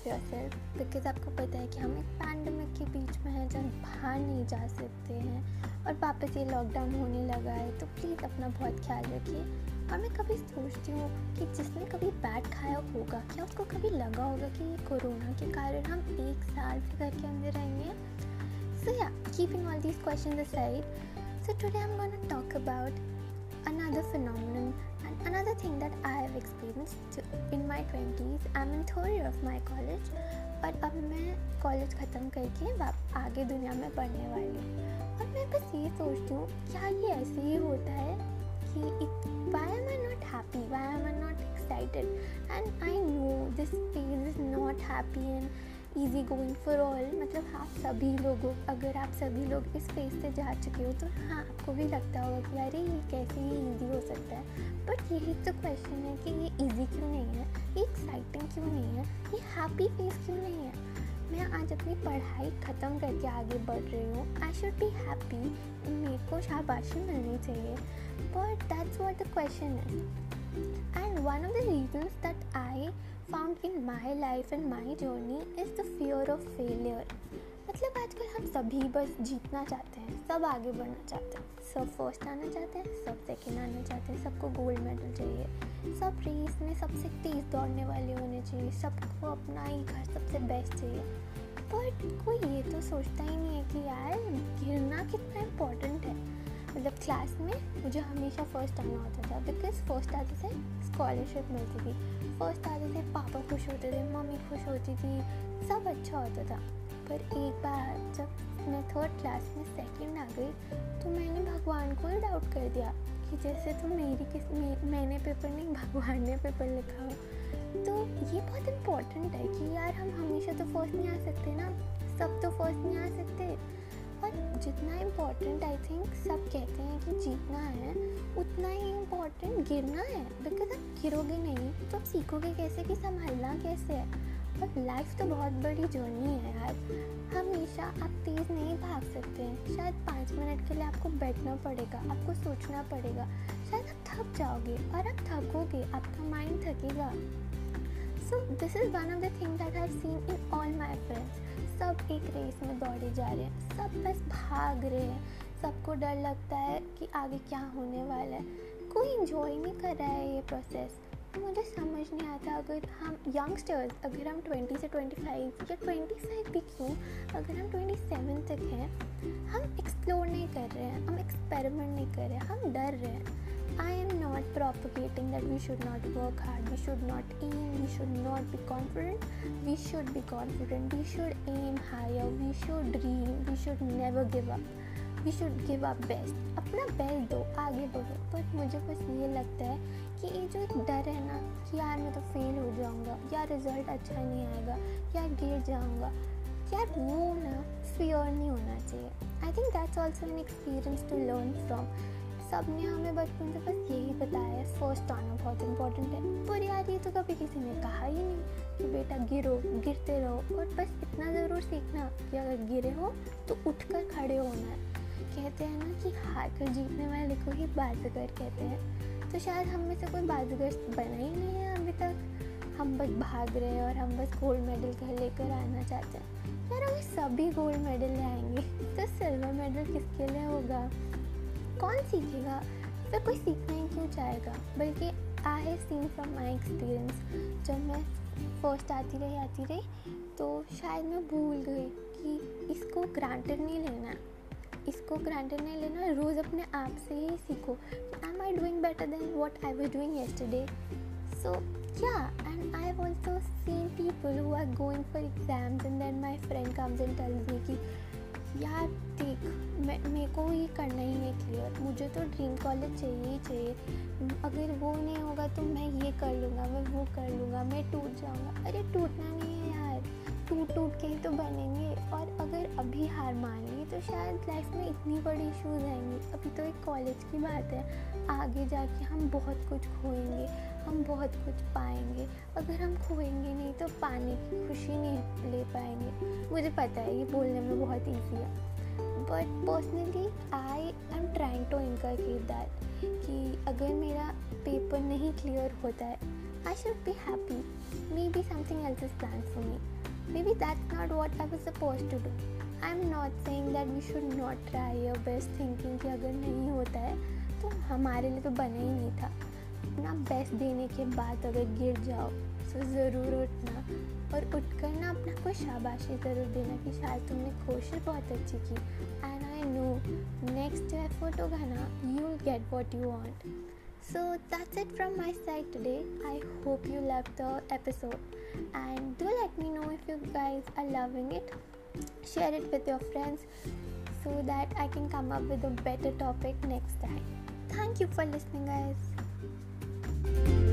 Of your self because आपको पता है कि हम एक पैंडमिक के बीच में हैं जहाँ बाहर नहीं जा सकते हैं और वापस ये लॉकडाउन होने लगा है तो प्लीज़ अपना बहुत ख्याल रखिए। और मैं कभी सोचती हूँ कि जिसने कभी बैट खाया होगा, क्या उसको कभी लगा होगा कि ये कोरोना के कारण हम एक साल से घर के अंदर रहेंगे सो या keeping all these question aside, so today i'm going to talk about another phenomenon another thing that I have in my my 20s I'm in third year of my college और अब मैं college ख़त्म करके आगे दुनिया में पढ़ने वाली हूँ। और मैं बस ये सोचती हूँ, क्या ये ऐसे ही होता है कि why am I not happy why am I not excited and I know this page is not happy and easy going for all मतलब आप सभी लोगों, अगर आप सभी लोग इस फ़ेज़ से जा चुके हो तो हाँ आपको भी लगता होगा कि अरे, ये कैसे ये ईजी हो सकता है। बट यही तो क्वेश्चन है कि ये ईजी क्यों नहीं है? ये एक्साइटिंग क्यों नहीं है? ये हैप्पी फ़ेज़ क्यों नहीं है? मैं आज अपनी पढ़ाई ख़त्म करके आगे बढ़ रही हूँ। आई शुड बी हैप्पी मेरे को शाबाशी मिलनी चाहिए। But that's what the question is and one of the reasons that I found in my life and my journey is the fear of failure. मतलब आजकल हम सभी बस जीतना चाहते हैं, सब आगे बढ़ना चाहते हैं, सब फ़र्स्ट आना चाहते हैं, सब सेकंड आना चाहते हैं, सबको गोल्ड मेडल चाहिए। सब रेस में सबसे तेज़ दौड़ने वाले होने चाहिए, सबको अपना ही घर सबसे बेस्ट चाहिए। बट कोई ये तो सोचता ही नहीं है कि यार, गिरना कितना इम्पोर्टेंट है। मतलब क्लास में मुझे हमेशा फ़र्स्ट आना होता था बिकॉज़ फ़र्स्ट आते से स्कॉलरशिप मिलती थी। फ़र्स्ट आते थे पापा खुश होते थे मम्मी खुश होती थी सब अच्छा होता था। पर एक बार जब मैं थर्ड क्लास में सेकंड आ गई तो मैंने भगवान को ही डाउट कर दिया कि जैसे तो मेरी किस मे, मैंने पेपर नहीं भगवान ने पेपर लिखा हो। तो ये बहुत इम्पोर्टेंट है कि यार हम हमेशा तो फ़र्स्ट नहीं आ सकते ना। सब तो फ़र्स्ट नहीं आ सकते और जितना इम्पोर्टेंट आई थिंक सब कहते हैं कि जीतना है, उतना ही इम्पोर्टेंट गिरना है। बिकॉज़ आप गिरोगे नहीं तो आप सीखोगे कैसे कि संभालना कैसे है? और लाइफ तो बहुत बड़ी जर्नी है यार। हमेशा आप तेज़ नहीं भाग सकते। हैं शायद पाँच मिनट के लिए आपको बैठना पड़ेगा, आपको सोचना पड़ेगा। शायद आप थक जाओगे और आप थकोगे, आपका mind थकेगा। So this is one of the thing that I seen in all my friends सब एक रेस में दौड़े जा रहे हैं। सब बस भाग रहे हैं। सबको डर लगता है कि आगे क्या होने वाला है। कोई इन्जॉय नहीं कर रहा है ये प्रोसेस तो मुझे समझ नहीं आता अगर हम यंगस्टर्स अगर हम 20 से 25 या 25 भी क्यों, अगर हम 27 तक हैं, हम एक्सप्लोर नहीं कर रहे हैं, हम एक्सपेरिमेंट नहीं कर रहे हैं, हम डर रहे हैं। I am not propagating that we should not work hard, we should not aim, we should not be confident. We should be confident, we should aim higher, we should dream, we should never give up. We should give up best अपना best दो आगे बढ़ो but मुझे बस ये लगता है कि ये जो डर है ना कि यार मैं तो फेल हो जाऊँगा या रिज़ल्ट अच्छा नहीं आएगा या गिर जाऊँगा यार वो ना फियर नहीं होना चाहिए I think that's also an experience to learn from सबने हमें बचपन से बस यही बताया है फ़र्स्ट आना बहुत इम्पोर्टेंट है। पर यार ये तो कभी किसी ने कहा ही नहीं कि बेटा गिरो, गिरते रहो और बस इतना ज़रूर सीखना कि अगर गिरे हो तो उठकर खड़े होना है। कहते हैं ना कि हार कर जीतने वाले को ही बाजीगर कहते हैं। तो शायद हम में से कोई बाजीगर बना ही नहीं है अभी तक। हम बस भाग रहे हैं और हम बस गोल्ड मेडल घर लेकर आना चाहते हैं। यार अगर सभी गोल्ड मेडल ले आएँगे। तो सिल्वर मेडल किसके लिए होगा? कौन सीखेगा फिर कोई सीखना ही क्यों चाहेगा बल्कि I have seen from my experience जब मैं फ़र्स्ट आती रही आती रही तो शायद मैं भूल गई कि इसको ग्रांटेड नहीं लेना इसको ग्रांटेड नहीं लेना रोज़ अपने आप से ही सीखो am I doing better than what I was doing yesterday so yeah, and i've also seen people who are going for exams and then my friend comes and tells me कि यार देख, मैं, मेरे को ये करना ही है क्लियर मुझे तो ड्रीम कॉलेज चाहिए ही चाहिए। अगर वो नहीं होगा तो मैं ये कर लूँगा, मैं वो कर लूँगा, मैं टूट जाऊँगा। अरे टूटना नहीं है यार। टूट टूट के ही तो बनेंगे। और अगर अभी हार मान ली तो शायद लाइफ में इतनी बड़ी इशूज़ आएँगी। अभी तो एक कॉलेज की बात है। आगे जाके हम बहुत कुछ खोएँगे। हम बहुत कुछ पाएँगे। अगर हम खोएँगे नहीं तो पाने की खुशी नहीं ले पाएँगे। मुझे पता है ये बोलने में बहुत ईजी है। But personally I am trying to incur that कि अगर मेरा पेपर नहीं क्लियर होता है I should be happy maybe something else is plan for me maybe that's not what I was suppose to do I am not saying that we should not try your best thinking कि अगर नहीं होता है तो हमारे लिए तो बना ही नहीं था। अपना बेस्ट देने के बाद अगर गिर जाओ तो ज़रूर उठना। और उठ कर ना अपना कोई शाबाशी ज़रूर देना कि शायद तुमने कोशिश बहुत अच्छी की। And I know next effort होगा ना you get what you want so that's it from my side today I hope you love the episode and do let me know if you guys are loving it share it with your friends so that I can come up with a better topic next time thank you for listening guys thank you